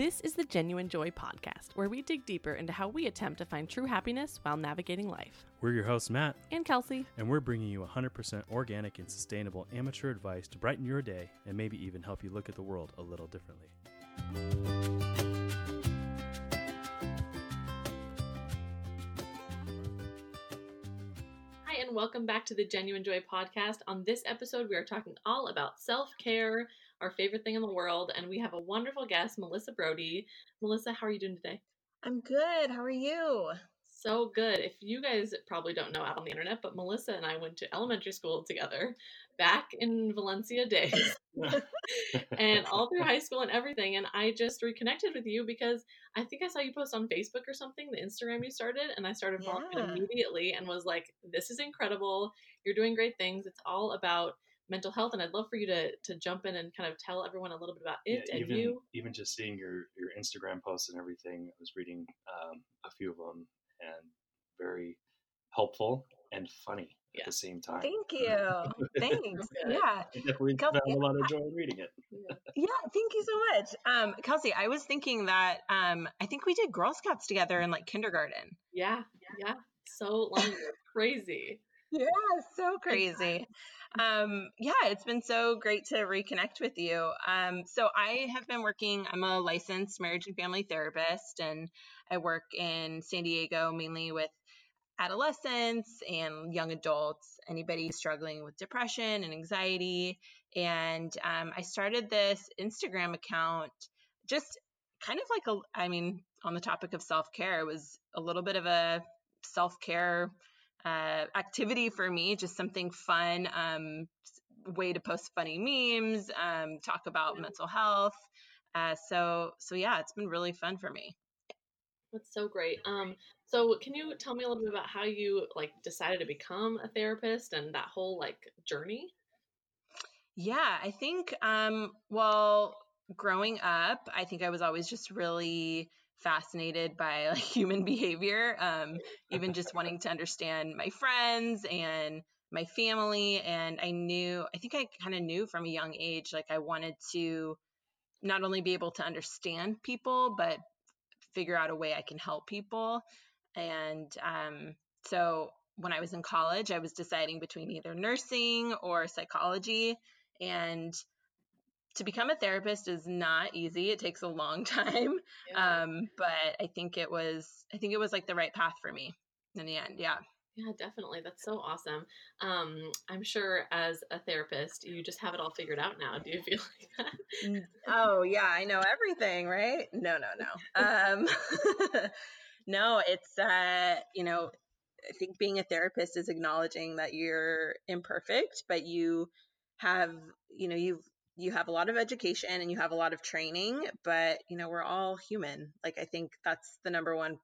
This is the Genuine Joy podcast, where we dig deeper into how we attempt to find true happiness while navigating life. We're your hosts, Matt, And Kelsey. and we're bringing you 100% organic and sustainable amateur advice to brighten your day and maybe even help you look at the world a little differently. Hi, and welcome back to the Genuine Joy podcast. On this episode, we are talking all about self care, our favorite thing in the world, and we have a wonderful guest, Melissa Brody. Melissa, how are you doing today? I'm good. How are you? So good. If you guys probably don't know out on the internet, but Melissa and I went to elementary school together back in Valencia days and all through high school and everything. And I just reconnected with you because I think I saw you post on Facebook or something, the Instagram you started, and I started following Yeah. immediately and was like, this is incredible. You're doing great things. It's all about mental health. And I'd love for you to, to jump in and kind of tell everyone a little bit about it Yeah, and even you. even just seeing your your Instagram posts and everything, I was reading um, a few of them and very helpful and funny Yeah. at the same time. Thank you. Thanks. Good. Yeah. I definitely Kelsey, found a lot of joy in reading it. Yeah. Thank you so much. Um, Kelsey, I was thinking that um, I think we did Girl Scouts together in like kindergarten. Yeah. Yeah. So long ago. Crazy. Yeah, so crazy. Um, yeah, it's been so great to reconnect with you. Um, so I have been working, I'm a licensed marriage and family therapist, and I work in San Diego mainly with adolescents and young adults, anybody struggling with depression and anxiety. And um, I started this Instagram account just kind of like a, I mean, on the topic of self care, it was a little bit of a self care uh, activity for me, just something fun, um, way to post funny memes, um, talk about Yeah. mental health. Uh, so, so yeah, it's been really fun for me. That's so great. Um, so can you tell me a little bit about how you like decided to become a therapist and that whole like journey? Yeah, I think, um, well, growing up, I think I was always just really fascinated by like human behavior, um, even just wanting to understand my friends and my family. And I knew, I think I kind of knew from a young age, like I wanted to not only be able to understand people, but figure out a way I can help people. And um, so when I was in college, I was deciding between either nursing or psychology. And to become a therapist is not easy. It takes a long time. Um, but I think it was, I think it was like the right path for me in the end. Yeah. yeah, definitely. That's so awesome. Um, I'm sure as a therapist, you just have it all figured out now. Do you feel like that? Oh yeah, I know everything, right? No, no, no. Um, no, it's uh, you know, I think being a therapist is acknowledging that you're imperfect, but you have, you know, you've you have a lot of education and you have a lot of training, but you know, we're all human. Like I think that's the number one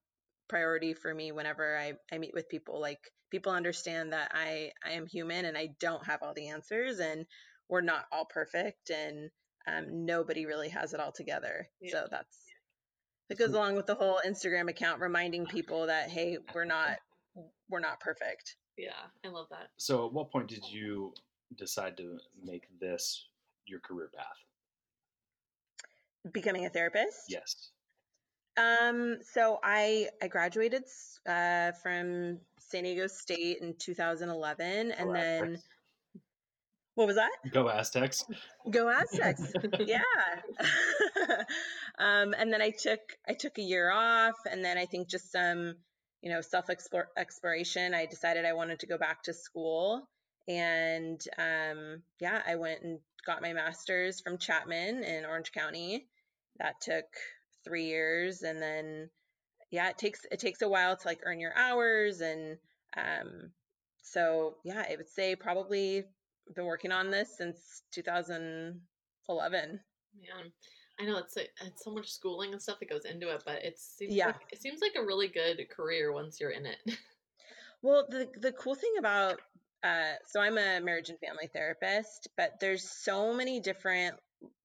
priority for me whenever I, I meet with people. Like people understand that I I am human and I don't have all the answers and we're not all perfect and um, nobody really has it all together. Yeah. So that's it goes along with the whole Instagram account reminding people that hey, we're not we're not perfect. Yeah, I love that. So, at what point did you decide to make this your career path? Becoming a therapist. Yes. Um. So I I graduated uh, from San Diego State in 2011, and Go then Aztecs. what was that? Go Aztecs. Go Aztecs. yeah. um, and then I took I took a year off, and then I think just some you know self exploration. I decided I wanted to go back to school, and um, yeah, I went and got my master's from Chapman in Orange County. That took three years, and then yeah, it takes it takes a while to like earn your hours, and um, so yeah, I would say probably been working on this since 2011. Yeah, I know it's a, it's so much schooling and stuff that goes into it, but it seems Yeah. like, it seems like a really good career once you're in it. Well, the the cool thing about uh, so I'm a marriage and family therapist, but there's so many different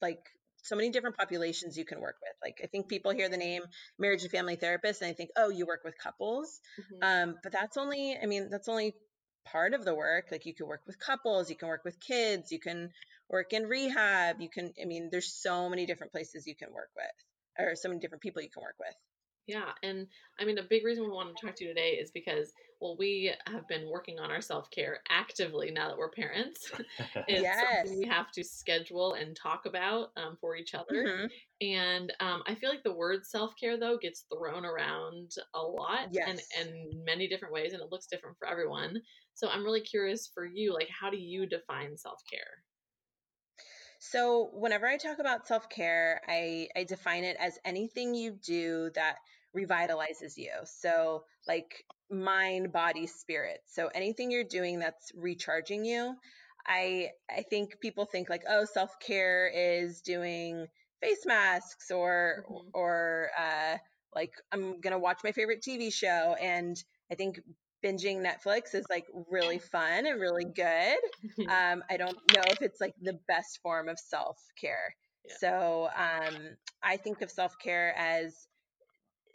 like so many different populations you can work with. Like I think people hear the name marriage and family therapist and I think, oh, you work with couples. Mhm. Um, but that's only, I mean, that's only part of the work. Like you can work with couples, you can work with kids, you can work in rehab, you can, I mean, there's so many different places you can work with. or so many different people you can work with. Yeah, and I mean, a big reason we wanted to talk to you today is because, well, we have been working on our self care actively now that we're parents. it's Yes. something we have to schedule and talk about um, for each other. Mhm. And um, I feel like the word self care, though, gets thrown around a lot and Yes. in many different ways, and it looks different for everyone. So I'm really curious for you, like, how do you define self care? So, whenever I talk about self care, I, I define it as anything you do that revitalizes you. So, like mind, body, spirit. So, anything you're doing that's recharging you. I I think people think like, oh, self care is doing face masks or Mhm. or uh, like I'm gonna watch my favorite TV show. And I think binging Netflix is like really fun and really good um, I don't know if it's like the best form of self care. Yeah. So um, I think of self care as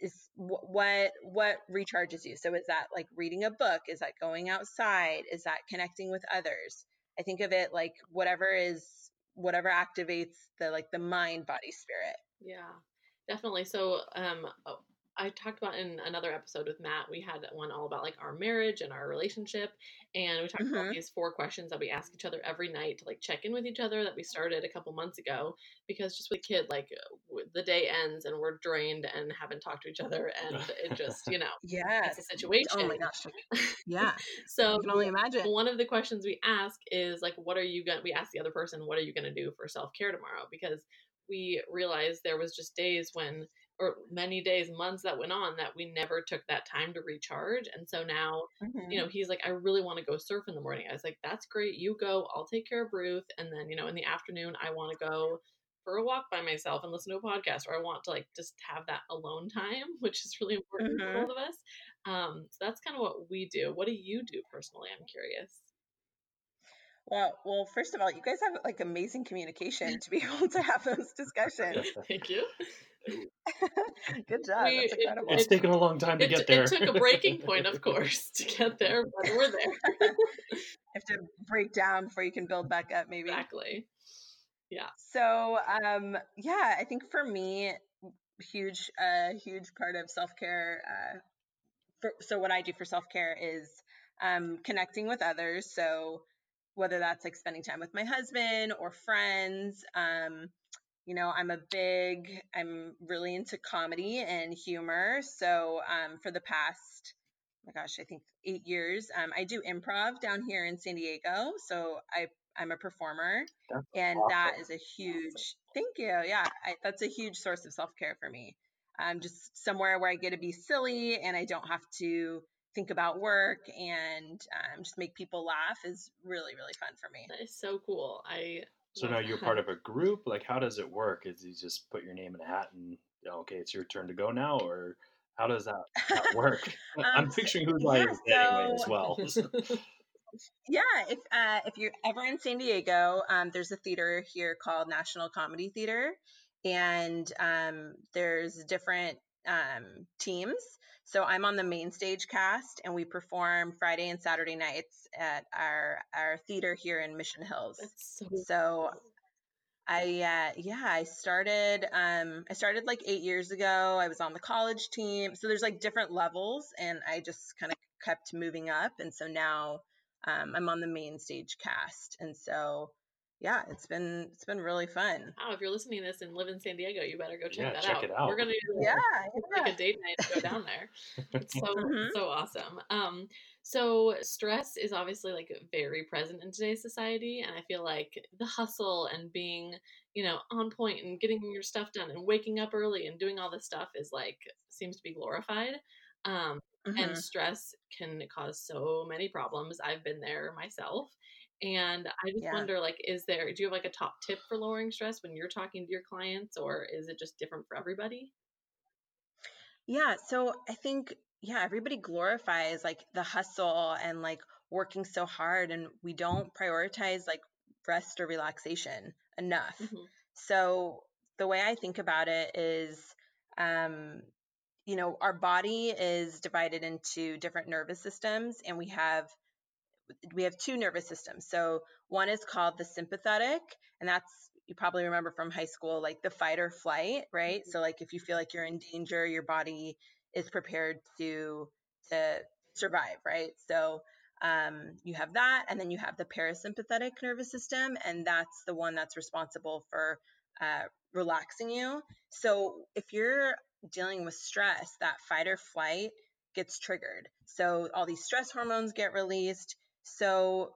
is what what recharges you. So is that like reading a book? Is that going outside? Is that connecting with others? I think of it like whatever is whatever activates the like the mind, body, spirit. Yeah, definitely. So, um, I talked about in another episode with Matt. We had one all about like our marriage and our relationship, and we talked about Mhm. these four questions that we ask each other every night to like check in with each other that we started a couple months ago. Because just with a kid, like the day ends and we're drained and haven't talked to each other, and it just you know Yes. it's a situation. Oh my gosh. Yeah. so I can only imagine. one of the questions we ask is like what are you going to we ask the other person what are you going to do for self-care tomorrow because we realized there was just days when or many days months that went on that we never took that time to recharge and so now Mhm. you know he's like i really want to go surf in the morning i was like that's great you go i'll take care of ruth and then you know in the afternoon i want to go for a walk by myself and listen to a podcast or i want to like just have that alone time which is really important for Mhm. both of us um, so that's kind of what we do what do you do personally i'm curious Well, well, first of all, you guys have like amazing communication to be able to have those discussions. thank you Good job. We- That's it- incredible. it's taken a long time to it, get there. it took a breaking point of course to get there but we're there you have to break down before you can build back up, maybe. exactly Yeah. So, um, yeah, I think for me, huge, uh, huge part of self care. Uh, for, so, what I do for self care is um, connecting with others. So, whether that's like spending time with my husband or friends, um, you know, I'm a big, I'm really into comedy and humor. So, um, for the past, oh my gosh, I think eight years, um, I do improv down here in San Diego. So, I I'm a performer That's and awesome. that is a huge thank you yeah I, that's a huge source of self-care for me um, just somewhere where i get to be silly and i don't have to think about work and um, just make people laugh is really really fun for me that is so cool i So now you're part of a group. Like, how does it work? Is you just put your name in a hat and okay, it's your turn to go now, or how does that, that work? I'm Um, picturing who's yeah, like anyway as so- well. yeah if uh, if you're ever in san diego um, there's a theater here called national comedy theater and um, there's different um, teams so i'm on the main stage cast and we perform friday and saturday nights at our our theater here in mission hills so so I uh, yeah, I started um I started like 8 years ago. I was on the college team. So there's like different levels and I just kind of kept moving up and so now um I'm on the main stage cast. And so yeah, it's been it's been really fun. wow if you're listening to this and live in san diego you better go check Yeah, that check out. it out. we're gonna do Yeah. like a date night to go down there. It's so Mhm. so awesome. Um, so stress is obviously like very present in today's society, and I feel like the hustle and being, you know, on point and getting your stuff done and waking up early and doing all this stuff is like seems to be glorified. Um, Mhm. and stress can cause so many problems. I've been there myself. And I just Yeah. wonder, like, is there, do you have like a top tip for lowering stress when you're talking to your clients, or is it just different for everybody? Yeah, so I think yeah, everybody glorifies like the hustle and like working so hard and we don't prioritize like rest or relaxation enough. Mhm. So the way I think about it is um you know, our body is divided into different nervous systems and we have we have two nervous systems. So one is called the sympathetic and that's you probably remember from high school, like the fight or flight, right? Mm-hmm. So like if you feel like you're in danger, your body is prepared to to survive, right? So um, you have that, and then you have the parasympathetic nervous system, and that's the one that's responsible for uh, relaxing you. So if you're dealing with stress, that fight or flight gets triggered. So all these stress hormones get released. So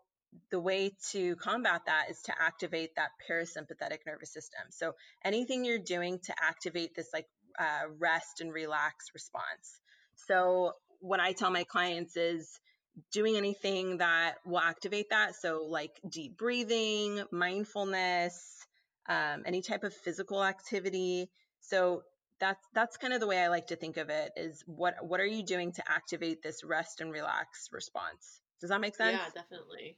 the way to combat that is to activate that parasympathetic nervous system. So anything you're doing to activate this like uh, rest and relax response. So what I tell my clients is doing anything that will activate that. So like deep breathing, mindfulness, um, any type of physical activity. So that's that's kind of the way I like to think of it is what what are you doing to activate this rest and relax response? Does that make sense? Yeah, definitely.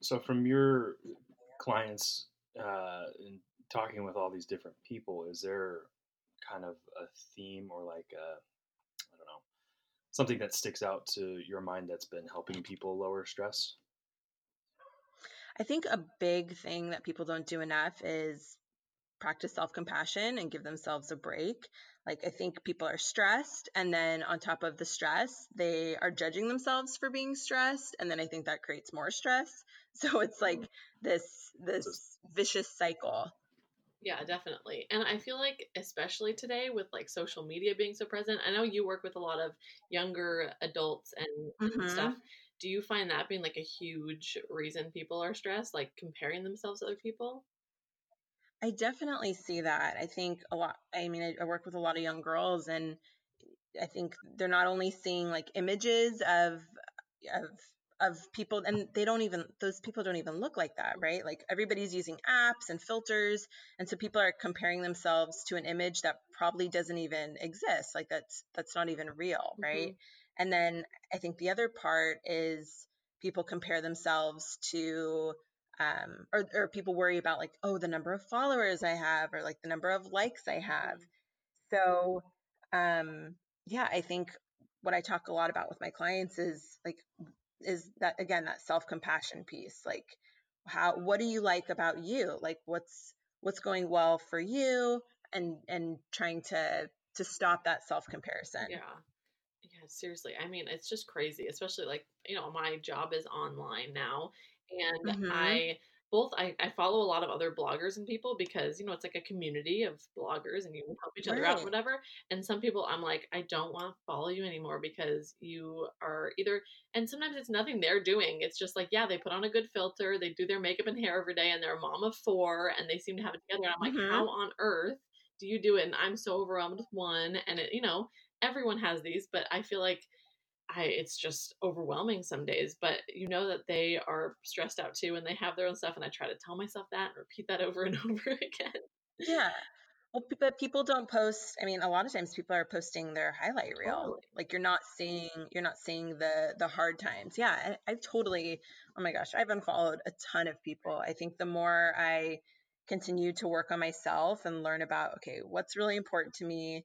So from your clients uh, and talking with all these different people, is there kind of a theme or like a, I don't know something that sticks out to your mind that's been helping people lower stress? I think a big thing that people don't do enough is practice self compassion and give themselves a break. Like, I think people are stressed, and then on top of the stress, they are judging themselves for being stressed, and then I think that creates more stress. So it's like mm-hmm. this this vicious cycle. Yeah, definitely. And I feel like especially today with like social media being so present, I know you work with a lot of younger adults and, mm-hmm. and stuff. Do you find that being like a huge reason people are stressed, like comparing themselves to other people? I definitely see that. I think a lot. I mean, I, I work with a lot of young girls, and I think they're not only seeing like images of of of people and they don't even those people don't even look like that right like everybody's using apps and filters and so people are comparing themselves to an image that probably doesn't even exist like that's that's not even real right mm-hmm. and then i think the other part is people compare themselves to um, or, or people worry about like, oh, the number of followers I have, or like the number of likes I have. So, um, yeah, I think what I talk a lot about with my clients is like, is that again that self compassion piece. Like, how what do you like about you? Like, what's what's going well for you, and and trying to to stop that self comparison. Yeah. Yeah, seriously. I mean, it's just crazy, especially like, you know, my job is online now and mm-hmm. I both I, I follow a lot of other bloggers and people because you know it's like a community of bloggers and you help each other right. out and whatever and some people i'm like i don't want to follow you anymore because you are either and sometimes it's nothing they're doing it's just like yeah they put on a good filter they do their makeup and hair every day and they're a mom of four and they seem to have it together and i'm like mm-hmm. how on earth do you do it and i'm so overwhelmed with one and it you know everyone has these but i feel like I it's just overwhelming some days, but you know that they are stressed out too and they have their own stuff and I try to tell myself that and repeat that over and over again. Yeah. Well, but people don't post. I mean, a lot of times people are posting their highlight reel. Totally. Like you're not seeing, you're not seeing the the hard times. Yeah, I, I've totally. Oh my gosh, I've unfollowed a ton of people. I think the more I continue to work on myself and learn about, okay, what's really important to me,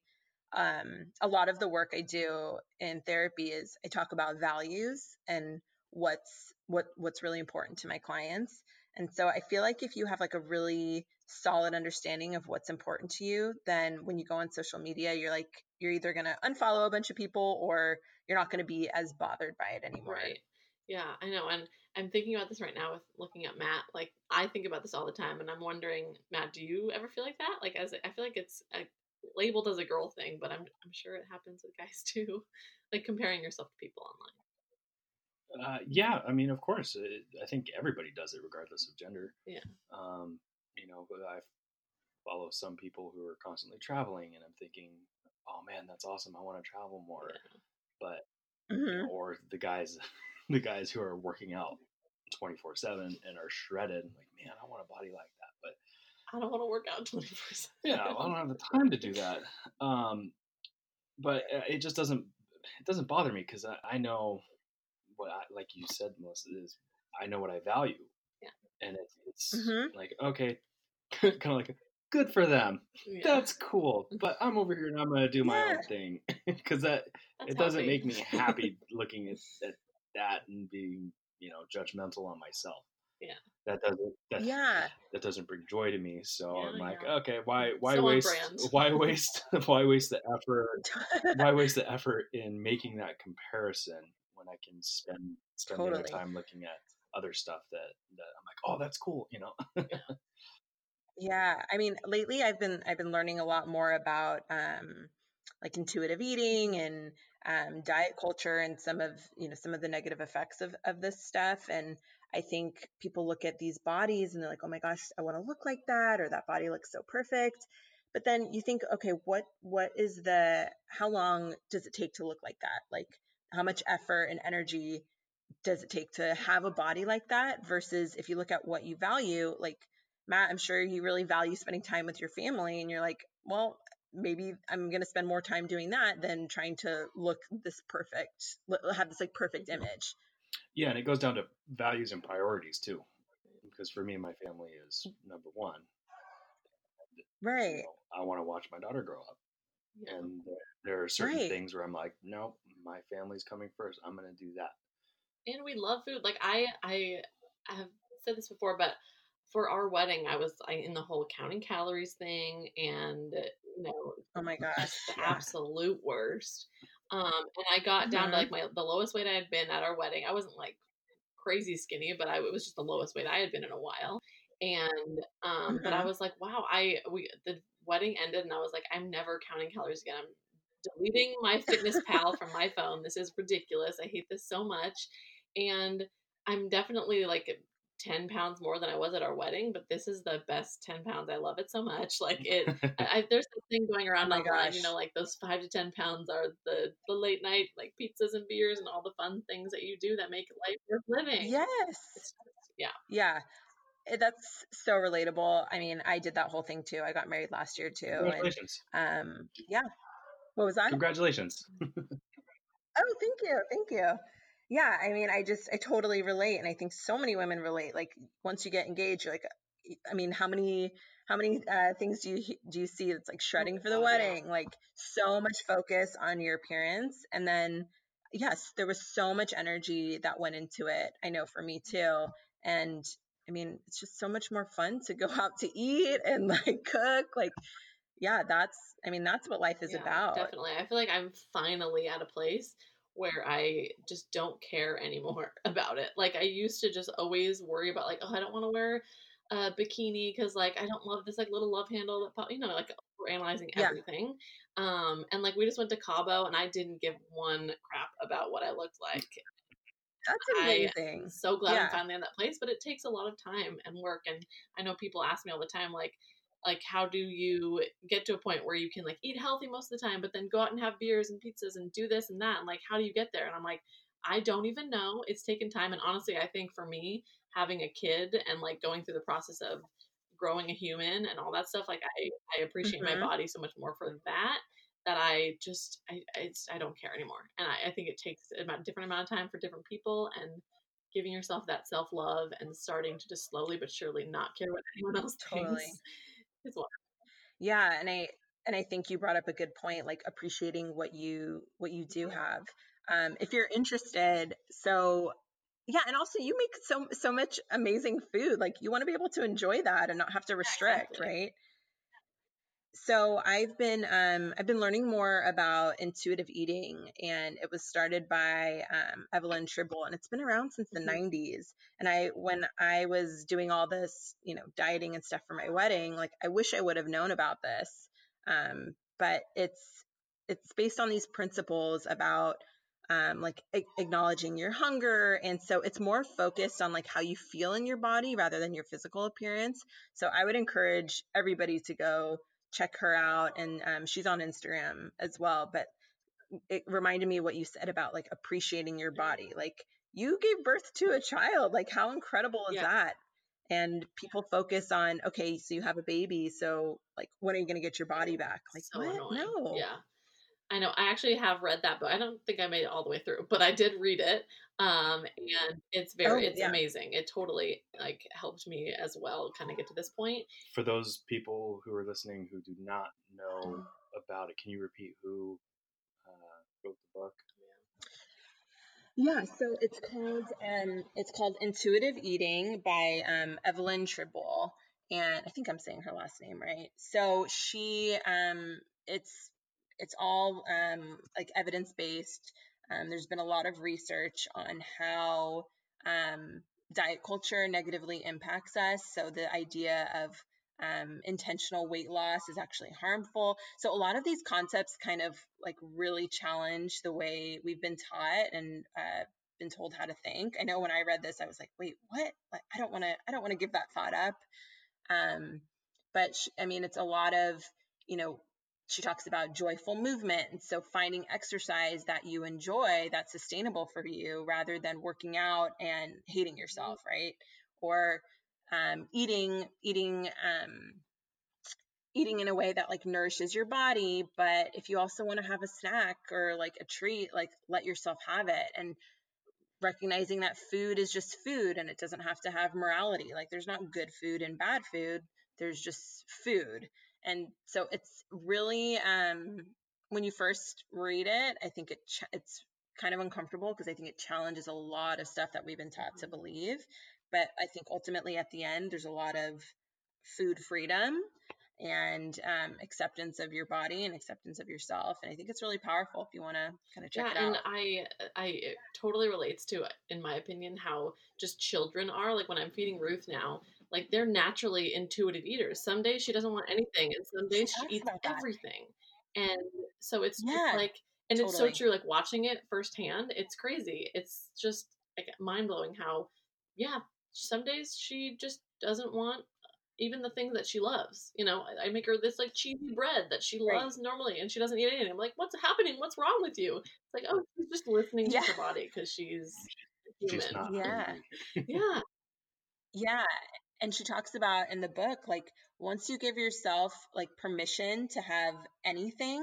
um, a lot of the work I do in therapy is I talk about values and what's what what's really important to my clients. And so I feel like if you have like a really solid understanding of what's important to you, then when you go on social media, you're like you're either going to unfollow a bunch of people or you're not going to be as bothered by it anymore. Right. Yeah, I know. And I'm thinking about this right now with looking at Matt. Like I think about this all the time and I'm wondering, Matt, do you ever feel like that? Like as I feel like it's a labeled as a girl thing, but I'm I'm sure it happens with guys too, like comparing yourself to people online. Uh, yeah, I mean, of course, it, I think everybody does it regardless of gender. Yeah. Um, you know, I follow some people who are constantly traveling, and I'm thinking, oh man, that's awesome. I want to travel more. Yeah. But mm-hmm. you know, or the guys, the guys who are working out 24 seven and are shredded. Like, man, I want a body like that. But I don't want to work out 24 7. Yeah, I don't have the time to do that. Um, but uh, it just doesn't, it doesn't bother me because I, I, know what I, like you said, Melissa, is I know what I value. Yeah. And it, it's mm-hmm. like, okay, kind of like, good for them. Yeah. That's cool. But I'm over here and I'm going to do my yeah. own thing because that, That's it doesn't make me happy looking at, at that and being, you know, judgmental on myself. Yeah. That doesn't. That, yeah. That doesn't bring joy to me. So Yeah, I'm like, yeah. okay, why why So waste why waste why waste the effort why waste the effort in making that comparison when I can spend spend Totally. time looking at other stuff that that I'm like, oh, that's cool, you know. Yeah, I mean, lately I've been I've been learning a lot more about um, like intuitive eating and um, diet culture and some of you know some of the negative effects of of this stuff. And I think people look at these bodies and they're like, oh my gosh, I want to look like that, or that body looks so perfect. But then you think, okay, what what is the how long does it take to look like that? Like how much effort and energy does it take to have a body like that versus if you look at what you value, like Matt, I'm sure you really value spending time with your family, and you're like, well, maybe I'm going to spend more time doing that than trying to look this perfect, have this like perfect image. Yeah, and it goes down to values and priorities too. Because for me, my family is number one. You Right. know, I want to watch my daughter grow up, Yeah. and there, there are certain Right. things where I'm like, no, my family's coming first. I'm going to do that. and we love food. Like I, I, I have said this before, but for our wedding, I was I, in the whole counting calories thing, and you know, Oh my gosh. the Yeah. absolute worst. Um, and I got down to Mhm. like my the lowest weight I had been at our wedding. I wasn't like crazy skinny, but I it was just the lowest weight I had been in a while. And um, but I Mhm. was like, wow, I we the wedding ended, and I was like, I'm never counting calories again. I'm deleting my fitness pal from my phone. This is ridiculous. I hate this so much. And I'm definitely like 10 pounds more than I was at our wedding, but this is the best 10 pounds. I love it so much. Like it, I, I, there's this thing going around Oh my online, you know, like those five to 10 pounds are the, the late night, like pizzas and beers and all the fun things that you do that make life worth living. Yes. It's, yeah. Yeah. Eh, That's so relatable. I mean, I did that whole thing too. I got married last year too. And Congratulations! um, yeah. What was that? Congratulations! Oh, thank you. Thank you. Yeah, I mean, I just I totally relate and I think so many women relate. Like once you get engaged, you're like I mean, how many how many uh, things do you do you see it's like shredding for the yeah. wedding? Like so much focus on your appearance and then yes, there was so much energy that went into it. I know for me too. And I mean, it's just so much more fun to go out to eat and like cook. Like yeah, that's I mean, that's what life is Yeah, about. Definitely. I feel like I'm finally at a place where I just don't care anymore about it. Like I used to just always worry about like, oh, I don't want to wear a bikini because like I don't love this like little love handle that pop, you know, like we're analyzing Yeah. everything. Um, and like we just went to Cabo and I didn't give one crap about what I looked like. That's amazing. am so glad Yeah. I'm finally in that place, but it takes a lot of time and work. And I know people ask me all the time, like, like how do you get to a point where you can like eat healthy most of the time, but then go out and have beers and pizzas and do this and that, and like how do you get there? And I'm like, I don't even know. It's taken time, and honestly, I think for me, having a kid and like going through the process of growing a human and all that stuff, like I I appreciate Mhm. my body so much more for that that I just I it's I don't care anymore, and I, I think it takes a different amount of time for different people, and giving yourself that self love and starting to just slowly but surely not care what anyone else Totally. thinks is Yeah, and I and I think you brought up a good point, like appreciating what you what you do have. Um, if you're interested, so yeah, and also you make so so much amazing food. Like you want to be able to enjoy that and not have to restrict, exactly. right? So I've been um, I've been learning more about intuitive eating, and it was started by um, Evelyn Tribole, and it's been around since the Mhm. 90s. And I when I was doing all this, you know, dieting and stuff for my wedding, like I wish I would have known about this. Um, but it's it's based on these principles about um, like a- acknowledging your hunger, and so it's more focused on like how you feel in your body rather than your physical appearance. So I would encourage everybody to go check her out and um, she's on instagram as well but it reminded me what you said about like appreciating your body. Like you gave birth to a child. Like how incredible is Yeah. that? And people focus on okay so you have a baby so like when are you going to get your body back? Like so no. Yeah. I know. I actually have read that book. I don't think I made it all the way through, but I did read it. Um, and it's very, Oh, it's yeah. amazing. It totally like helped me as well, kind of get to this point. For those people who are listening who do not know about it, can you repeat who uh, wrote the book? Yeah, so it's called um, it's called Intuitive Eating by um, Evelyn Tribole, and I think I'm saying her last name right. So she um, it's it's all um, like evidence based. Um, there's been a lot of research on how um, diet culture negatively impacts us. So the idea of um, intentional weight loss is actually harmful. So a lot of these concepts kind of like really challenge the way we've been taught and uh, been told how to think. I know when I read this, I was like, wait, what? Like, I don't want to, I don't want to give that thought up. Um, but sh- I mean, it's a lot of, you know, she talks about joyful movement. And so finding exercise that you enjoy that's sustainable for you rather than working out and hating yourself, right? Or um, eating eating um, eating in a way that like nourishes your body. But if you also want to have a snack or like a treat like let yourself have it. And recognizing that food is just food and it doesn't have to have morality. Like there's not good food and bad food. There's just food and so it's really um when you first read it i think it ch- it's kind of uncomfortable because i think it challenges a lot of stuff that we've been taught to believe but I think ultimately at the end, there's a lot of food freedom and um, acceptance of your body and acceptance of yourself. And I think it's really powerful if you want to kind of check yeah, it out. and I, I totally relates to, in my opinion, how just children are. Like when I'm feeding Ruth now, like they're naturally intuitive eaters. Some days she doesn't want anything, and some days she, eats everything. And so it's yeah, like, and totally. it's so true. Like watching it firsthand, it's crazy. It's just like mind blowing how, yeah, some days she just doesn't want even the things that she loves. You know, I, I make her this like cheesy bread that she right. loves normally, and she doesn't eat anything. I'm like, what's happening? What's wrong with you? It's like, oh, she's just listening yeah. to her body because she's human. She's yeah, yeah, yeah. And she talks about in the book, like once you give yourself like permission to have anything,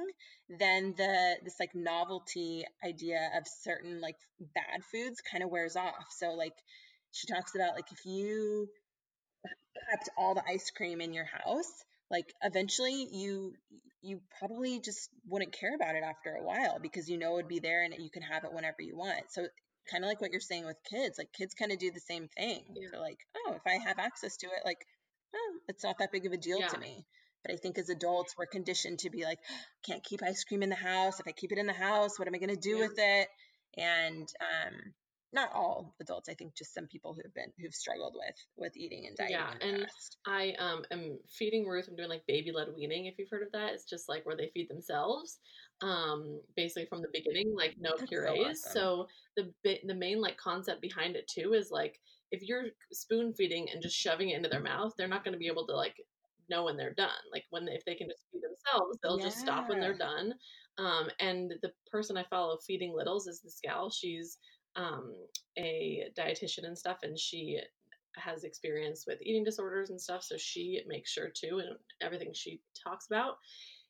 then the this like novelty idea of certain like bad foods kind of wears off. So like she talks about like if you kept all the ice cream in your house like eventually you you probably just wouldn't care about it after a while because you know it would be there and you can have it whenever you want so kind of like what you're saying with kids like kids kind of do the same thing yeah. they're like oh if i have access to it like oh, it's not that big of a deal yeah. to me but i think as adults we're conditioned to be like can't keep ice cream in the house if i keep it in the house what am i going to do yeah. with it and um not all adults. I think just some people who've been who've struggled with with eating and dieting. Yeah, and. I um am feeding Ruth. I'm doing like baby led weaning. If you've heard of that, it's just like where they feed themselves, um, basically from the beginning, like no That's purees. So, awesome. so the the main like concept behind it too is like if you're spoon feeding and just shoving it into their mouth, they're not going to be able to like know when they're done. Like when if they can just feed themselves, they'll yeah. just stop when they're done. Um, and the person I follow feeding littles is this gal. She's um, a dietitian and stuff, and she has experience with eating disorders and stuff. So she makes sure too, and everything she talks about.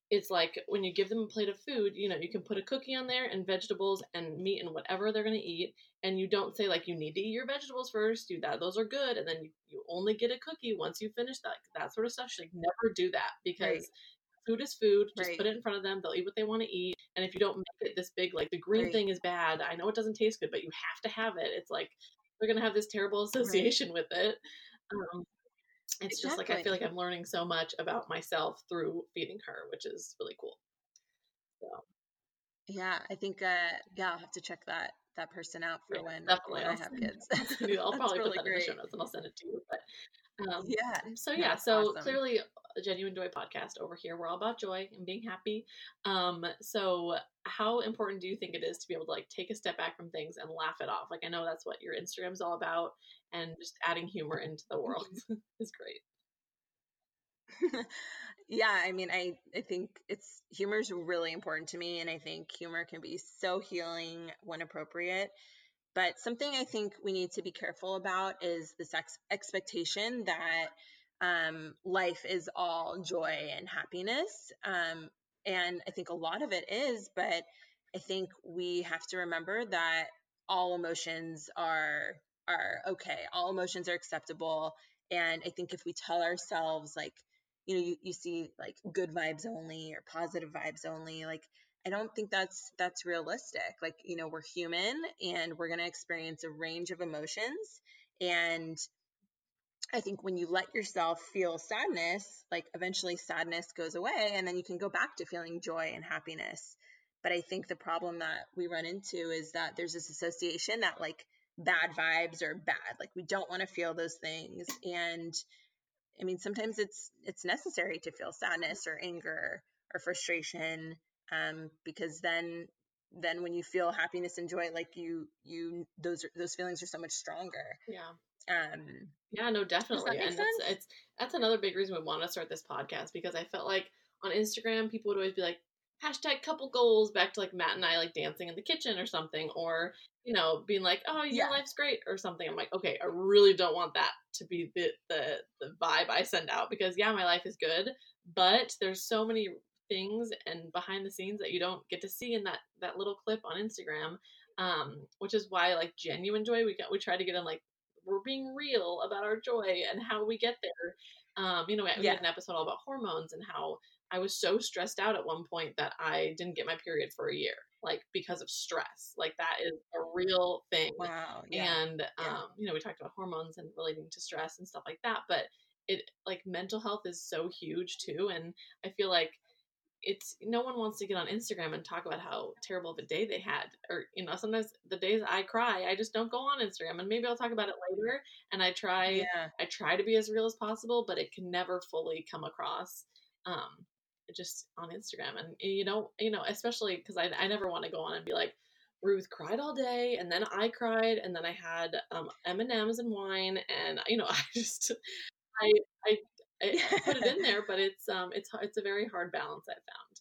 It's like when you give them a plate of food, you know, you can put a cookie on there and vegetables and meat and whatever they're going to eat. And you don't say, like, you need to eat your vegetables first, do that. Those are good. And then you, you only get a cookie once you finish that, that sort of stuff. She like, never do that because right food is food. Just right. put it in front of them. They'll eat what they want to eat. And if you don't make it this big, like the green right. thing is bad. I know it doesn't taste good, but you have to have it. It's like we're gonna have this terrible association right. with it. Um, it's exactly. just like I feel like I'm learning so much about myself through feeding her, which is really cool. So yeah, I think uh yeah, I'll have to check that that person out for yeah, when, definitely. when I have kids. I'll probably really put that great. in the show notes and I'll send it to you. But um, yeah, so yeah, so awesome. clearly a Genuine Joy podcast over here. We're all about joy and being happy. Um, so how important do you think it is to be able to like take a step back from things and laugh it off? Like I know that's what your Instagram is all about, and just adding humor into the world is great. yeah, I mean, I I think it's humor is really important to me, and I think humor can be so healing when appropriate. But something I think we need to be careful about is this ex- expectation that um, life is all joy and happiness. Um, and I think a lot of it is, but I think we have to remember that all emotions are are okay. All emotions are acceptable. And I think if we tell ourselves like, you know, you, you see like good vibes only or positive vibes only, like I don't think that's that's realistic. Like, you know, we're human and we're going to experience a range of emotions and I think when you let yourself feel sadness, like eventually sadness goes away and then you can go back to feeling joy and happiness. But I think the problem that we run into is that there's this association that like bad vibes are bad. Like we don't want to feel those things. And I mean, sometimes it's it's necessary to feel sadness or anger or frustration um, because then then when you feel happiness and joy like you you those those feelings are so much stronger yeah um yeah no definitely and that's it's that's another big reason we want to start this podcast because i felt like on instagram people would always be like hashtag couple goals back to like matt and i like dancing in the kitchen or something or you know being like oh your yeah. life's great or something i'm like okay i really don't want that to be the the the vibe i send out because yeah my life is good but there's so many things and behind the scenes that you don't get to see in that that little clip on Instagram. Um, which is why like genuine joy we got we try to get in like we're being real about our joy and how we get there. Um, you know, we, yeah. had an episode all about hormones and how I was so stressed out at one point that I didn't get my period for a year, like because of stress. Like that is a real thing. Wow. Yeah. And um, yeah. you know, we talked about hormones and relating to stress and stuff like that, but it like mental health is so huge too. And I feel like it's no one wants to get on Instagram and talk about how terrible of a day they had. Or, you know, sometimes the days I cry, I just don't go on Instagram and maybe I'll talk about it later. And I try, yeah. I try to be as real as possible, but it can never fully come across, um, just on Instagram. And you know, you know, especially because I, I never want to go on and be like, Ruth cried all day, and then I cried, and then I had um, M and M's and wine, and you know, I just, I, I I, put it in there, but it's um it's it's a very hard balance I found.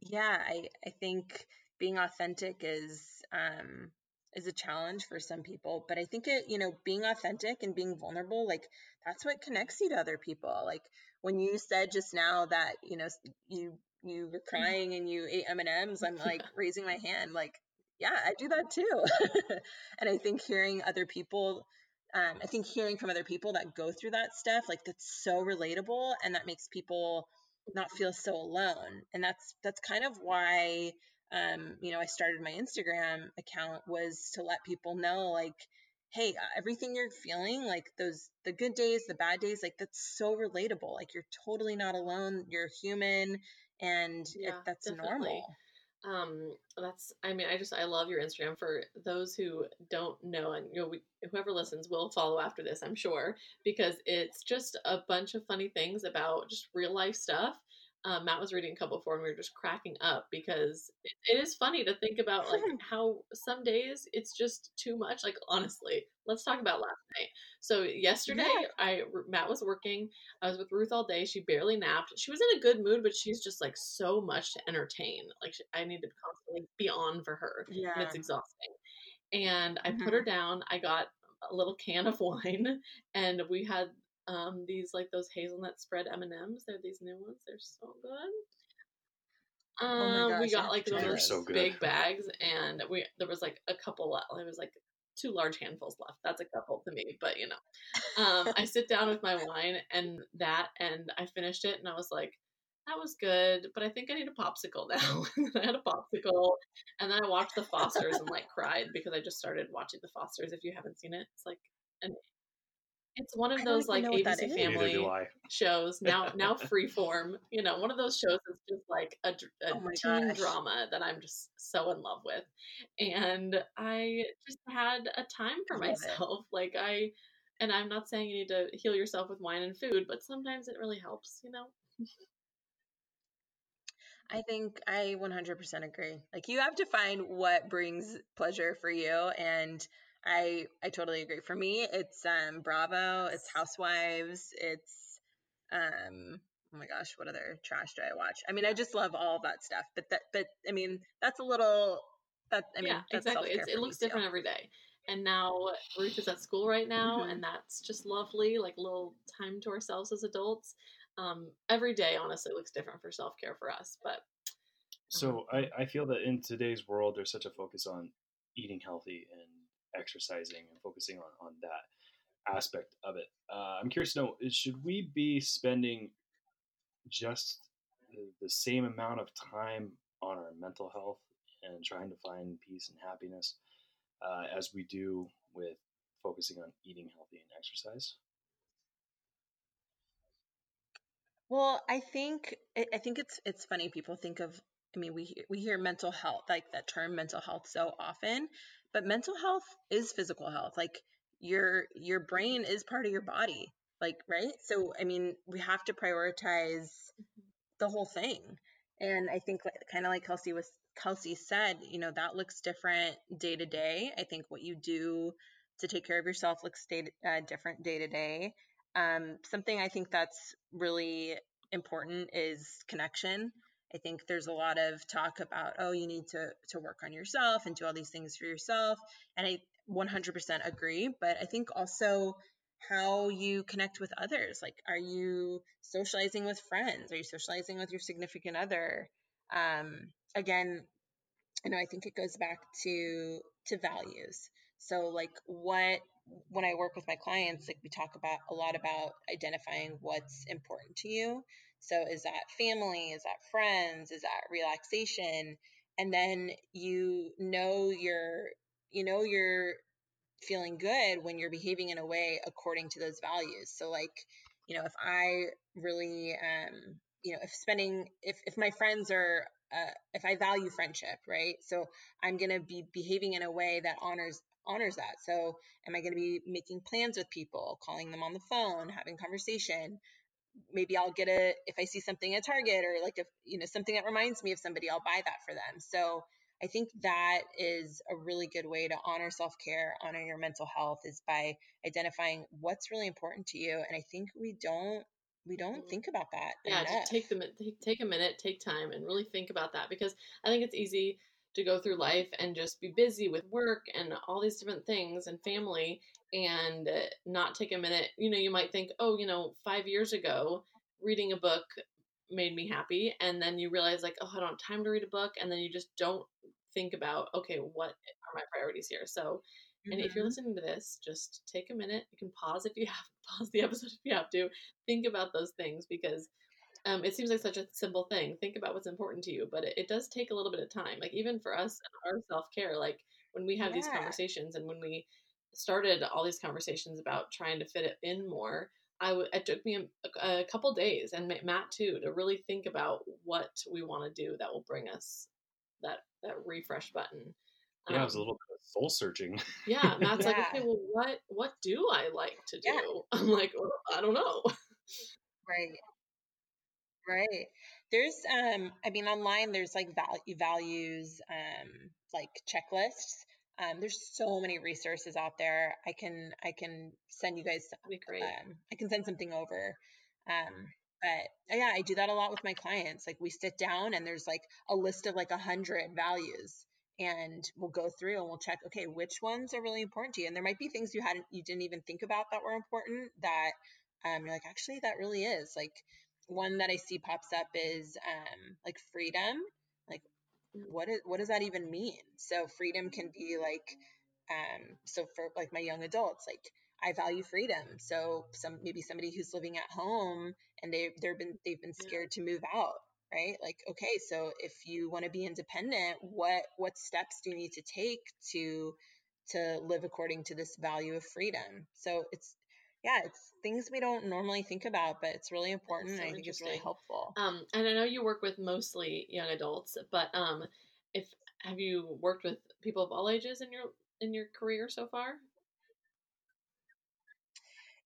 Yeah, I I think being authentic is um is a challenge for some people, but I think it, you know, being authentic and being vulnerable, like that's what connects you to other people. Like when you said just now that, you know, you you were mm-hmm. crying and you ate M&Ms, I'm like raising my hand like, yeah, I do that too. and I think hearing other people um, I think hearing from other people that go through that stuff, like that's so relatable and that makes people not feel so alone. And that's that's kind of why um, you know, I started my Instagram account was to let people know like hey, everything you're feeling, like those the good days, the bad days, like that's so relatable. Like you're totally not alone. You're human and yeah, it, that's definitely. normal um that's i mean i just i love your instagram. For those who don't know and you know we, whoever listens will follow after this i'm sure because it's just a bunch of funny things about just real life stuff um, Matt was reading a couple before and we were just cracking up because it, it is funny to think about like how some days it's just too much. Like honestly, let's talk about last night. So yesterday, yeah. I Matt was working. I was with Ruth all day. She barely napped. She was in a good mood, but she's just like so much to entertain. Like I need to constantly be on for her. Yeah, and it's exhausting. And I mm-hmm. put her down. I got a little can of wine, and we had um, these like those hazelnut spread M and M's. They're these new ones. They're so good. Oh um, oh gosh, we got like those so big bags, and we there was like a couple. It was like two large handfuls left. That's a couple to me, but you know, um, I sit down with my wine and that, and I finished it, and I was like, that was good, but I think I need a popsicle now. I had a popsicle, and then I watched The Fosters and like cried because I just started watching The Fosters. If you haven't seen it, it's like an it's one of those like ABC Family shows now. Now Freeform, you know, one of those shows that's just like a, a oh teen gosh. drama that I'm just so in love with, and I just had a time for myself. It. Like I, and I'm not saying you need to heal yourself with wine and food, but sometimes it really helps, you know. I think I 100% agree. Like you have to find what brings pleasure for you and I I totally agree. For me, it's um Bravo, it's Housewives, it's um oh my gosh, what other trash do I watch? I mean, I just love all that stuff. But that but I mean, that's a little that I mean, yeah, exactly. it looks different every day. And now Ruth is at school right now, mm-hmm. and that's just lovely. Like a little time to ourselves as adults. Um, every day, honestly, looks different for self care for us. But so um, I, I feel that in today's world, there's such a focus on eating healthy and exercising and focusing on, on that aspect of it. Uh, I'm curious to know should we be spending just the same amount of time on our mental health and trying to find peace and happiness uh, as we do with focusing on eating healthy and exercise? Well, I think I think it's it's funny. People think of I mean, we we hear mental health like that term mental health so often, but mental health is physical health. Like your your brain is part of your body, like right. So I mean, we have to prioritize mm-hmm. the whole thing. And I think kind of like Kelsey was Kelsey said, you know, that looks different day to day. I think what you do to take care of yourself looks day, uh, different day to day. Um, something I think that's really important is connection. I think there's a lot of talk about, oh, you need to to work on yourself and do all these things for yourself, and I 100% agree. But I think also how you connect with others. Like, are you socializing with friends? Are you socializing with your significant other? Um, again, you know, I think it goes back to to values. So, like, what when I work with my clients, like we talk about a lot about identifying what's important to you. So is that family? Is that friends? Is that relaxation? And then you know you're you know you're feeling good when you're behaving in a way according to those values. So like, you know, if I really um you know, if spending if if my friends are uh, if I value friendship, right? So I'm going to be behaving in a way that honors honors that. So, am I going to be making plans with people, calling them on the phone, having conversation? Maybe I'll get a if I see something at Target or like if you know something that reminds me of somebody, I'll buy that for them. So, I think that is a really good way to honor self care, honor your mental health is by identifying what's really important to you. And I think we don't we don't mm-hmm. think about that. Yeah, take the take a minute, take time, and really think about that because I think it's easy to go through life and just be busy with work and all these different things and family and not take a minute. You know, you might think, oh, you know, five years ago, reading a book made me happy. And then you realize, like, oh, I don't have time to read a book. And then you just don't think about, okay, what are my priorities here? So, and mm-hmm. if you're mm-hmm. listening to this, just take a minute. You can pause if you have pause the episode if you have to. Think about those things because um, it seems like such a simple thing. Think about what's important to you, but it, it does take a little bit of time. Like even for us, our self care, like when we have yeah. these conversations and when we started all these conversations about trying to fit it in more, I w- it took me a, a couple days and Matt too to really think about what we want to do that will bring us that that refresh button. Yeah, um, it was a um little bit of soul searching. Yeah, Matt's yeah. like, okay, well, what what do I like to do? Yeah. I'm like, well, I don't know. Right. Right. There's um I mean online there's like value values um like checklists. Um there's so many resources out there. I can I can send you guys great. Um, I can send something over. Um but yeah, I do that a lot with my clients. Like we sit down and there's like a list of like a hundred values and we'll go through and we'll check okay which ones are really important to you and there might be things you hadn't you didn't even think about that were important that um, you're like actually that really is like one that I see pops up is um, like freedom. Like, what is what does that even mean? So freedom can be like, um, so for like my young adults, like I value freedom. So some maybe somebody who's living at home and they they've been they've been scared to move out, right? Like, okay, so if you want to be independent, what what steps do you need to take to to live according to this value of freedom? So it's yeah, it's things we don't normally think about, but it's really important. So and I think it's really helpful. Um, and I know you work with mostly young adults, but um, if have you worked with people of all ages in your in your career so far?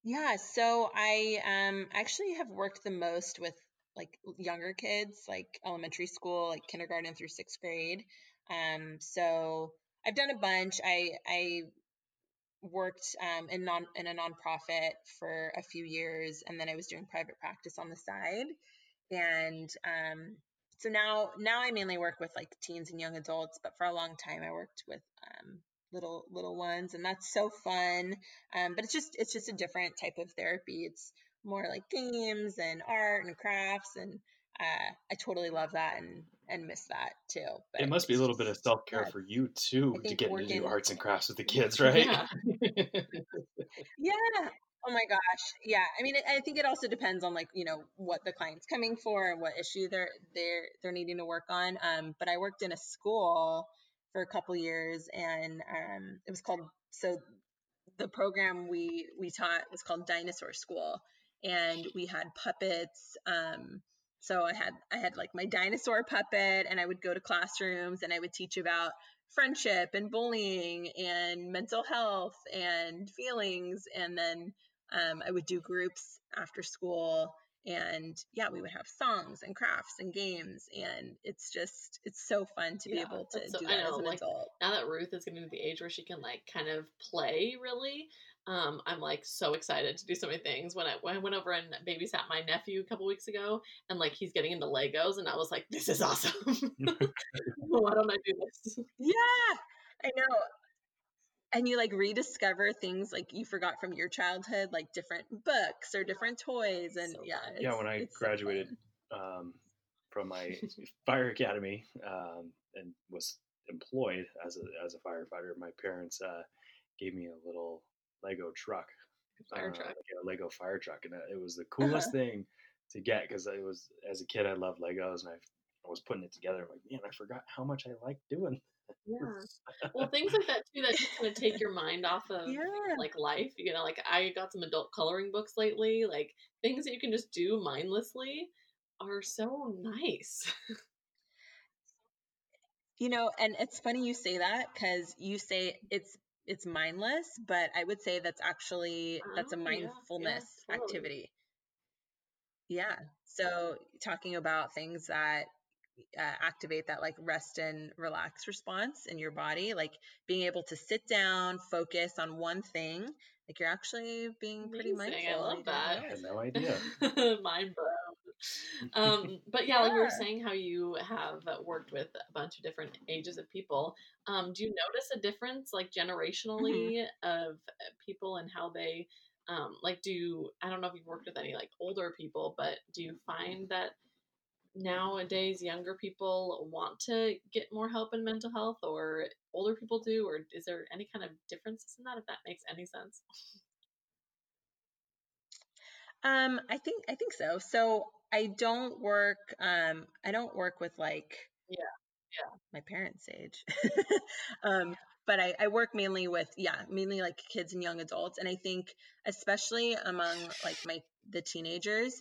Yeah, so I um actually have worked the most with like younger kids, like elementary school, like kindergarten through sixth grade. Um, so I've done a bunch. I I worked um, in non in a nonprofit for a few years, and then I was doing private practice on the side. And um, so now now I mainly work with like teens and young adults, but for a long time I worked with um, little little ones, and that's so fun. Um, but it's just it's just a different type of therapy. It's more like games and art and crafts and uh, I totally love that and and miss that too. But it must be a little bit of self care for you too to get working, into arts and crafts with the kids, right? Yeah. yeah. Oh my gosh. Yeah. I mean, I think it also depends on like, you know, what the client's coming for and what issue they're they're they're needing to work on. Um, but I worked in a school for a couple years and um it was called so the program we we taught was called Dinosaur School and we had puppets um so I had I had like my dinosaur puppet and I would go to classrooms and I would teach about friendship and bullying and mental health and feelings. And then um, I would do groups after school. And yeah, we would have songs and crafts and games. And it's just, it's so fun to yeah, be able to so, do that know, as an like, adult. Now that Ruth is getting to the age where she can like kind of play really, um, I'm like so excited to do so many things. When I, when I went over and babysat my nephew a couple weeks ago, and like he's getting into Legos, and I was like, "This is awesome! Why don't I do this?" Yeah, I know. And you like rediscover things like you forgot from your childhood, like different books or different toys, and so yeah, yeah. When I graduated so um, from my fire academy um, and was employed as a as a firefighter, my parents uh, gave me a little Lego truck, fire uh, truck, like a Lego fire truck, and it was the coolest uh-huh. thing to get because it was as a kid I loved Legos and I, I was putting it together. I'm like, man, I forgot how much I like doing. Yeah. Well, things like that too that just kind of take your mind off of yeah. like life. You know, like I got some adult coloring books lately. Like things that you can just do mindlessly are so nice. you know, and it's funny you say that because you say it's it's mindless, but I would say that's actually that's a mindfulness oh, yeah, yeah, totally. activity. Yeah. So talking about things that uh, activate that like rest and relax response in your body, like being able to sit down, focus on one thing, like you're actually being pretty mindful. I love that. I had no idea. Mind blown. um, but yeah, like we were saying, how you have worked with a bunch of different ages of people. Um, do you notice a difference, like generationally, mm-hmm. of uh, people and how they, um, like, do I don't know if you've worked with any like older people, but do you find that nowadays younger people want to get more help in mental health, or older people do, or is there any kind of differences in that? If that makes any sense. Um, I think I think so. So I don't work. Um, I don't work with like yeah, yeah, my parents' age. um, but I, I work mainly with yeah, mainly like kids and young adults, and I think especially among like my the teenagers,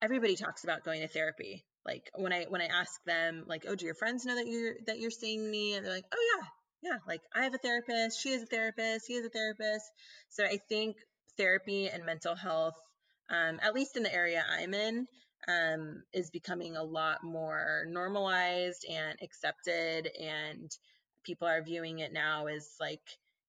everybody talks about going to therapy. Like when I when I ask them like, oh, do your friends know that you're that you're seeing me? And they're like, oh yeah, yeah, like I have a therapist, she is a therapist, he is a therapist. So I think therapy and mental health um, at least in the area I'm in, um, is becoming a lot more normalized and accepted. And people are viewing it now as like,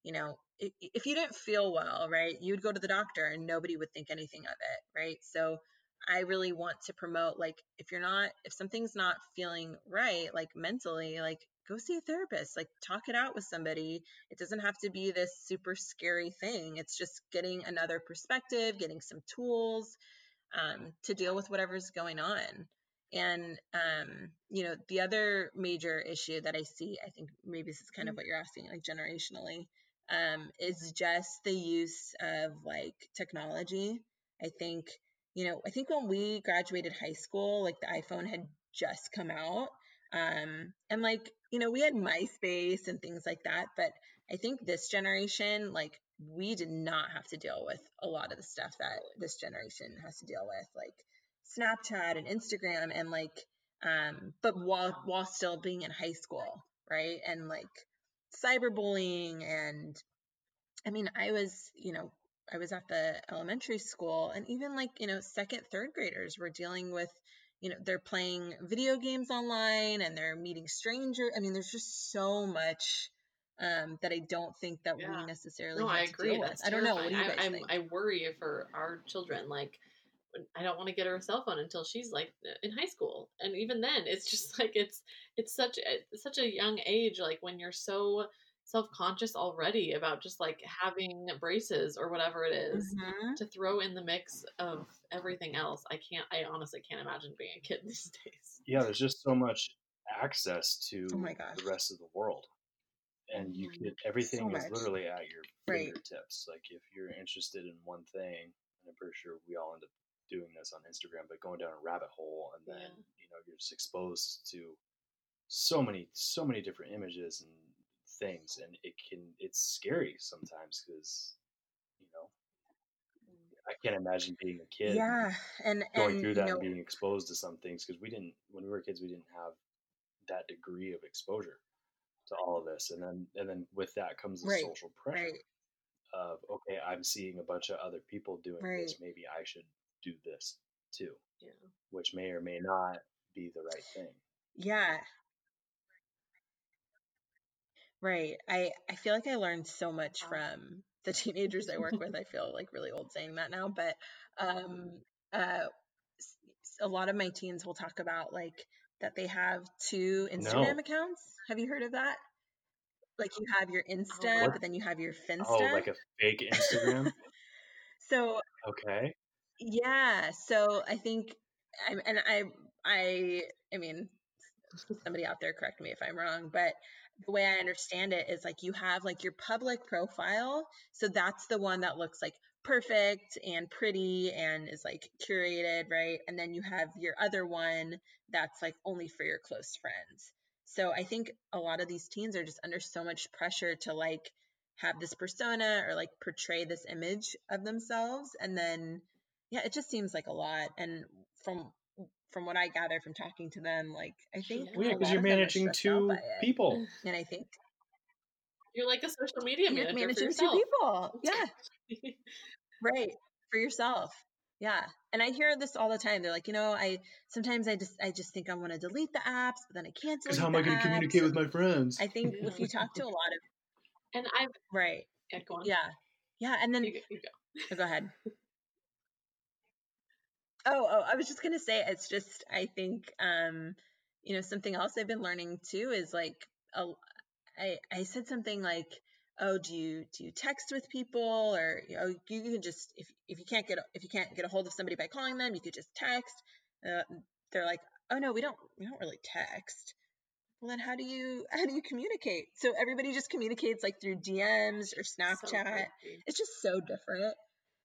you know, if, you didn't feel well, right, you'd go to the doctor and nobody would think anything of it, right? So I really want to promote like if you're not if something's not feeling right like mentally like go see a therapist like talk it out with somebody it doesn't have to be this super scary thing it's just getting another perspective getting some tools um, to deal with whatever's going on. And um, you know the other major issue that i see i think maybe this is kind of what you're asking like generationally um, is just the use of like technology. I think you know i think when we graduated high school like the iphone had just come out um, and like, you know, we had MySpace and things like that, but I think this generation, like, we did not have to deal with a lot of the stuff that this generation has to deal with, like Snapchat and Instagram and like, um, but while while still being in high school, right? And like cyberbullying and I mean, I was, you know, I was at the elementary school and even like, you know, second, third graders were dealing with you know they're playing video games online and they're meeting strangers i mean there's just so much um, that i don't think that yeah. we necessarily no, i agree That's i don't know what do you guys I, think? I worry for our children like i don't want to get her a cell phone until she's like in high school and even then it's just like it's it's such a such a young age like when you're so self-conscious already about just like having braces or whatever it is, mm-hmm. to throw in the mix of everything else i can't i honestly can't imagine being a kid these days yeah there's just so much access to oh my gosh. the rest of the world and you mm-hmm. could everything so is literally at your fingertips. Right. Like if you're interested in one thing, and I'm pretty sure we all end up doing this on Instagram, but going down a rabbit hole and then yeah. you know you're just exposed to so many so many different images and things, and it can it's scary sometimes because you know I can't imagine being a kid. Yeah, and going and, through that you know, and being exposed to some things because we didn't when we were kids we didn't have that degree of exposure to all of this, and then and then with that comes the right, social pressure right. of okay, I'm seeing a bunch of other people doing right. this, maybe I should do this too, yeah. which may or may not be the right thing. Yeah. Right. I I feel like I learned so much from the teenagers I work with. I feel like really old saying that now, but um uh a lot of my teens will talk about like that they have two Instagram no. accounts. Have you heard of that? Like you have your Insta, but then you have your Finsta. Oh, like a fake Instagram. so okay. Yeah. So I think, I'm, and I, I, I mean, somebody out there correct me if I'm wrong, but the way I understand it is like you have like your public profile. So that's the one that looks like perfect and pretty and is like curated, right? And then you have your other one that's like only for your close friends. So I think a lot of these teens are just under so much pressure to like have this persona or like portray this image of themselves and then yeah, it just seems like a lot and from from what I gather from talking to them, like I think yeah, because you're managing two people, and I think you're like a social media manager managing two people. Yeah, right for yourself. Yeah. And I hear this all the time. They're like, you know, I sometimes I just I just think I want to delete the apps, but then I can't delete. Because how am I going to communicate with my friends? I think if you talk to a lot of and I've right, yeah, go on. yeah, yeah, and then you go. You go. Oh, go ahead. oh, oh, I was just gonna say it's just I think um, you know something else I've been learning too is like a, I I said something like oh do you do you text with people? Or you know you can just if if you can't get if you can't get a hold of somebody by calling them you could just text. Uh, they're like oh no we don't we don't really text. Well then how do you how do you communicate? So everybody just communicates like through dms or snapchat. so it's just so different.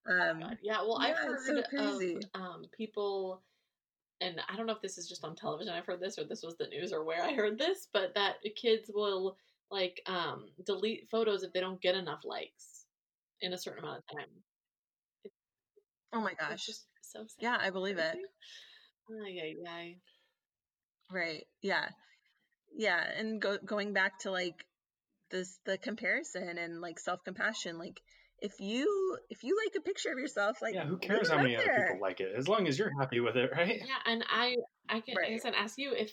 Um oh yeah well yeah, i've heard so of um people and i don't know if this is just on television i've heard this or this was the news or where i heard this but that kids will like um delete photos if they don't get enough likes in a certain amount of time. oh my gosh. just so sad. Yeah, I believe it. Oh, yeah, yeah. Right. Yeah. Yeah, and go, going back to like this the comparison and like self-compassion like if you if you like a picture of yourself like yeah who cares how many other people like it as long as you're happy with it right yeah and i i can right. i guess i'd ask you if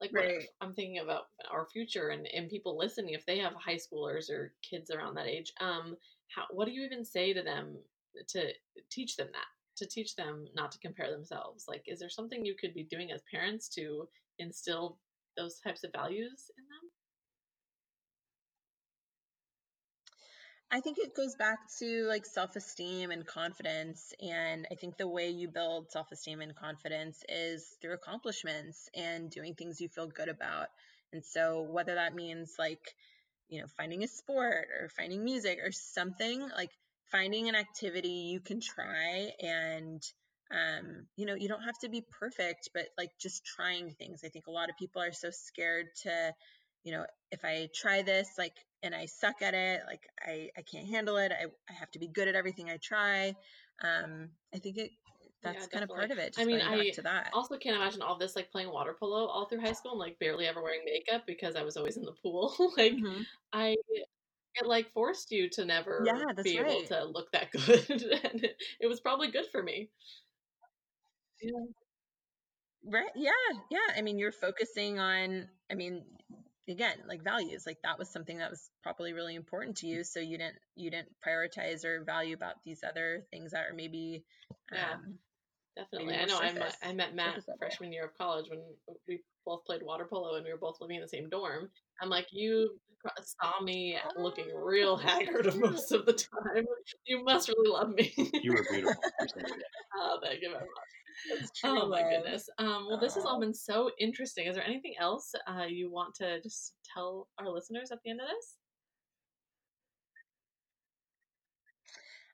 like right. i'm thinking about our future and, and people listening if they have high schoolers or kids around that age um how what do you even say to them to teach them that to teach them not to compare themselves like is there something you could be doing as parents to instill those types of values in them I think it goes back to like self esteem and confidence. And I think the way you build self esteem and confidence is through accomplishments and doing things you feel good about. And so, whether that means like, you know, finding a sport or finding music or something, like finding an activity you can try and, um, you know, you don't have to be perfect, but like just trying things. I think a lot of people are so scared to, you know, if I try this, like, and I suck at it, like, I, I can't handle it. I, I have to be good at everything I try. Um, I think it, that's yeah, kind of part of it. I mean, I also can't imagine all this like playing water polo all through high school and like barely ever wearing makeup because I was always in the pool. like, mm-hmm. I, it like forced you to never yeah, be right. able to look that good. and it, it was probably good for me. Yeah. Right. Yeah. Yeah. I mean, you're focusing on, I mean, again like values like that was something that was probably really important to you so you didn't you didn't prioritize or value about these other things that are maybe yeah um, definitely. i know I met, I met matt freshman year of college when we both played water polo and we were both living in the same dorm. I'm like you saw me looking real haggard most of the time. You must really love me. You were beautiful. Oh thank you very much oh my goodness. Um, well, this has all uh-huh. been so interesting. Is there anything else uh, you want to just tell our listeners at the end of this?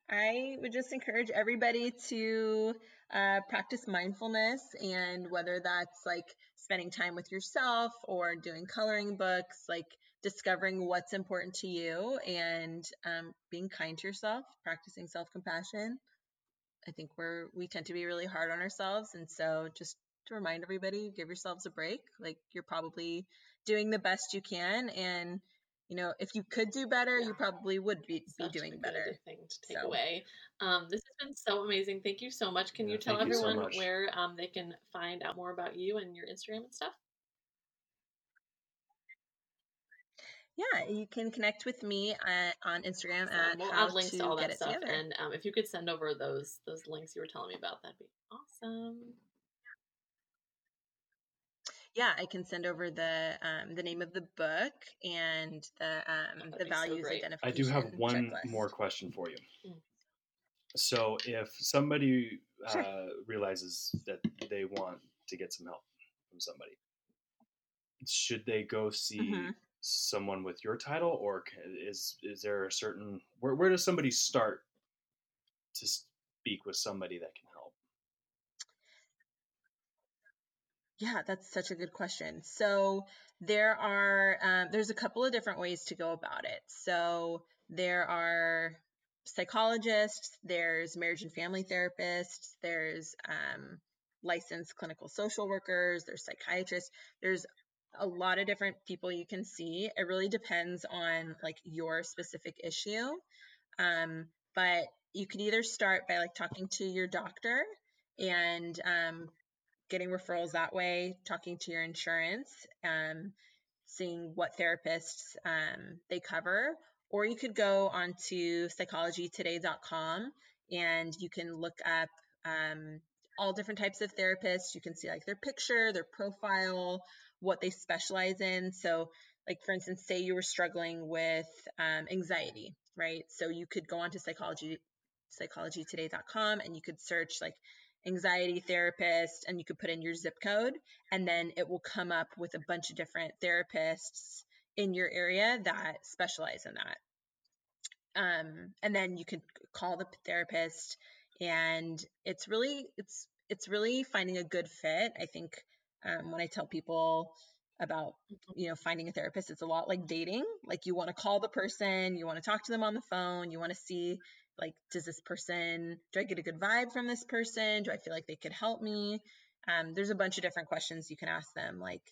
I would just encourage everybody to uh, practice mindfulness, and whether that's like spending time with yourself or doing coloring books, like discovering what's important to you and um, being kind to yourself, practicing self compassion. I think we're we tend to be really hard on ourselves, and so just to remind everybody, give yourselves a break. Like you're probably doing the best you can, and you know, if you could do better, yeah. you probably would be, be doing better. Thing to take so. away. Um, this has been so amazing. Thank you so much. Can yeah, you tell everyone you so where um, they can find out more about you and your Instagram and stuff? Yeah, you can connect with me at, on Instagram so at we'll how links to, to all that stuff. Together. And um, if you could send over those those links you were telling me about, that'd be awesome yeah, I can send over the um, the name of the book and the um, the values so identification. I do have one checklist. more question for you. Mm. So, if somebody sure. uh, realizes that they want to get some help from somebody, should they go see mm-hmm. Someone with your title, or is is there a certain where where does somebody start to speak with somebody that can help? Yeah, that's such a good question. So there are um, there's a couple of different ways to go about it. So there are psychologists, there's marriage and family therapists, there's um, licensed clinical social workers, there's psychiatrists, there's a lot of different people you can see. It really depends on like your specific issue. Um, but you could either start by like talking to your doctor and um, getting referrals that way, talking to your insurance, um, seeing what therapists um, they cover, or you could go onto psychologytoday.com and you can look up um, all different types of therapists. You can see like their picture, their profile, what they specialize in. So, like for instance, say you were struggling with um, anxiety, right? So you could go onto psychology psychologytoday.com and you could search like anxiety therapist and you could put in your zip code and then it will come up with a bunch of different therapists in your area that specialize in that. Um, and then you could call the therapist and it's really it's it's really finding a good fit. I think um, when I tell people about you know finding a therapist it's a lot like dating. Like you want to call the person you want to talk to them on the phone you want to see like does this person do i get a good vibe from this person? Do i feel like they could help me? Um, there's a bunch of different questions you can ask them like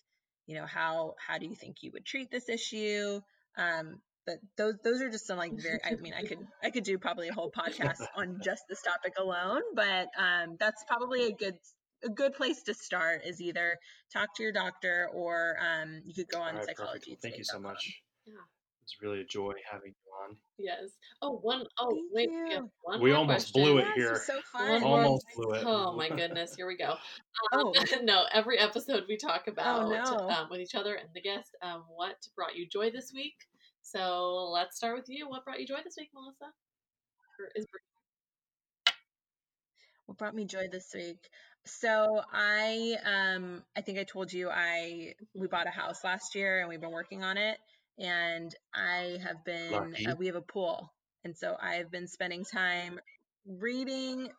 you know how how do you think you would treat this issue? Um, but those those are just some like very i mean i could i could do probably a whole podcast on just this topic alone but um, that's probably a good a good place to start is either talk to your doctor or um, you could go on right, psychology. Well, thank you so much. Yeah. It's really a joy having you on. Yes. Oh, one. Oh, Thank wait. We, one we almost question. blew it here. So fun. Almost blew it. Oh my goodness. Here we go. Um, oh. no, every episode we talk oh, about oh, no. um, with each other and the guest um, what brought you joy this week. So let's start with you. What brought you joy this week, Melissa? Or is what brought me joy this week? So I um I think I told you I we bought a house last year and we've been working on it and I have been uh, we have a pool and so I've been spending time reading.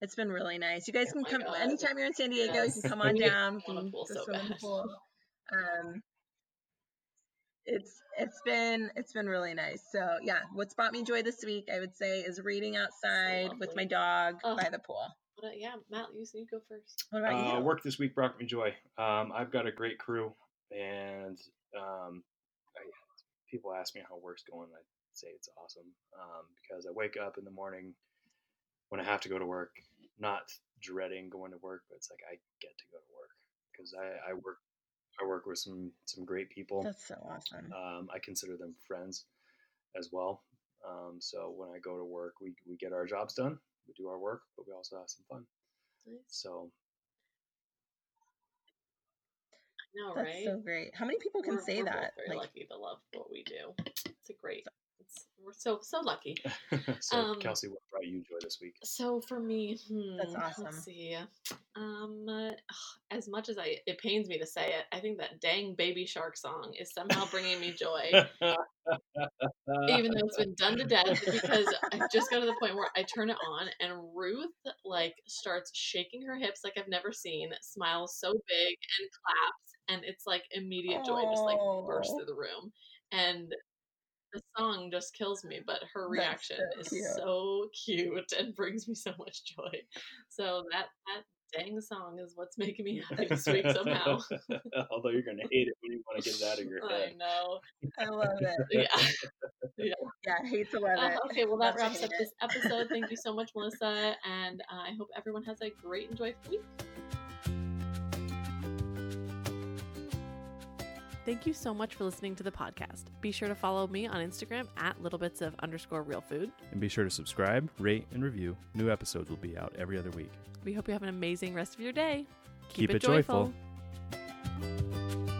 It's been really nice. You guys oh can come God. anytime you're in San Diego. Yes. You can come on down. can pool so bad. Pool. Um, it's it's been it's been really nice. So yeah, what's brought me joy this week, I would say, is reading outside so with my dog oh. by the pool. What, yeah, Matt, you, you go first. What about uh, you? Work this week brought me joy. Um, I've got a great crew, and um, I, people ask me how work's going. I say it's awesome um, because I wake up in the morning when I have to go to work, not dreading going to work, but it's like I get to go to work because I, I work I work with some some great people. That's so awesome. Um, I consider them friends as well. Um, so when I go to work, we we get our jobs done, we do our work, but we also have some fun. Nice. So. No, That's right? so great. How many people can we're, say we're that? very like, lucky to love what we do. It's a great, it's, we're so so lucky. so um, Kelsey, what brought you joy this week? So for me, hmm, that's awesome. Let's see. Um, uh, as much as I it pains me to say it, I think that dang Baby Shark song is somehow bringing me joy. Even though it's been done to death, because I just got to the point where I turn it on and Ruth like starts shaking her hips like I've never seen, smiles so big and claps, and it's like immediate joy just like bursts through the room. And the song just kills me, but her reaction so is cute. so cute and brings me so much joy. So that that dang song is what's making me happy this week somehow. Although you're gonna hate it when you want to get it out of your head. I know. I love it. Yeah. Yeah. Yeah, I hate to love uh, it. Uh, okay, well that wraps up it. this episode. Thank you so much, Melissa, and uh, I hope everyone has a great and joyful week. Thank you so much for listening to the podcast. Be sure to follow me on Instagram at littlebits of underscore real food. And be sure to subscribe, rate, and review. New episodes will be out every other week. We hope you have an amazing rest of your day. Keep, Keep it, it, joyful. joyful.